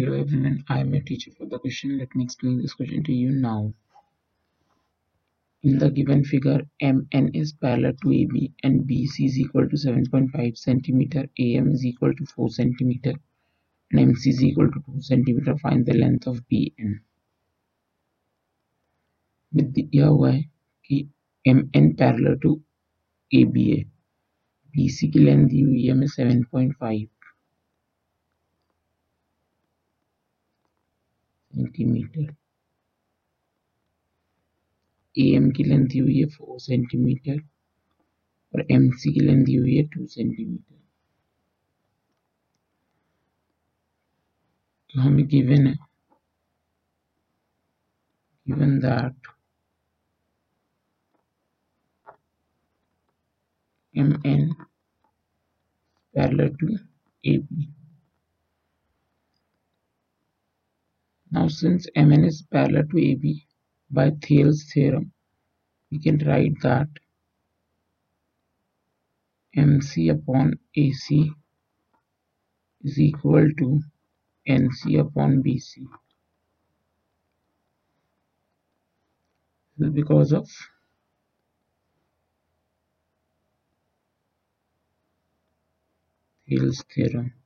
Hello everyone, I am a teacher for the question. Let me explain this question to you now. In the given figure, MN is parallel to AB and BC is equal to 7.5 centimeter, AM is equal to 4 centimeter, and MC is equal to 2 centimeter. Find the length of BN. With the हुआ है कि MN parallel to AB BC is length दी हुई is 7.5 centimetre A M की length हुई है four centimetre और M C की length हुई है टू सेंटीमीटर तो हमें गिवन है. Given that M N parallel to AB. Now since MN is parallel to AB by Thales theorem, we can write that MC upon AC is equal to NC upon BC. Because of Thales theorem.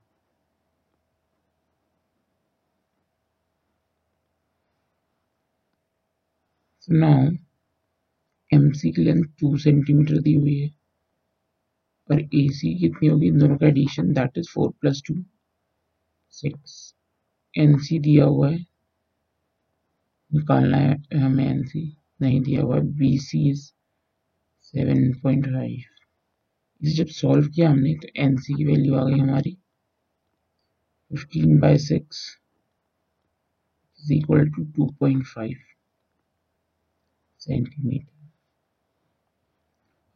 So now MC की length two centimetre दी हुई है। और AC कितनी होगी? इन दोनों का addition that is four plus two six NC दिया हुआ है। निकालना है हमें NC नहीं दिया हुआ है। BC is seven point five इसे जब सॉल्व किया हमने तो NC की वैल्यू आ गई हमारी fifteen by six is equal to two point five centimetre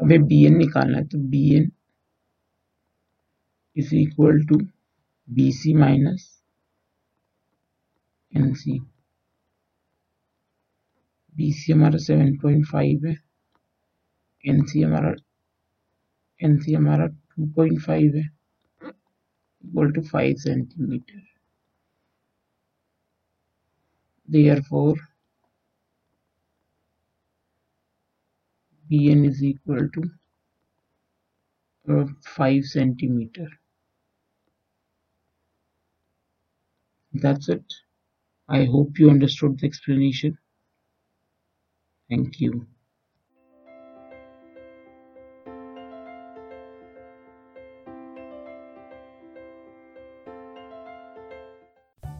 हमें बी एन निकालना है तो B N is equal to B C minus N C B C हमारा सेवन पॉइंट फाइव है. एन सी हमारा एन सी हमारा two point five है. Equal to five centimetre therefore bn is equal to uh, 5 centimeter. That's it. I hope you understood the explanation. Thank you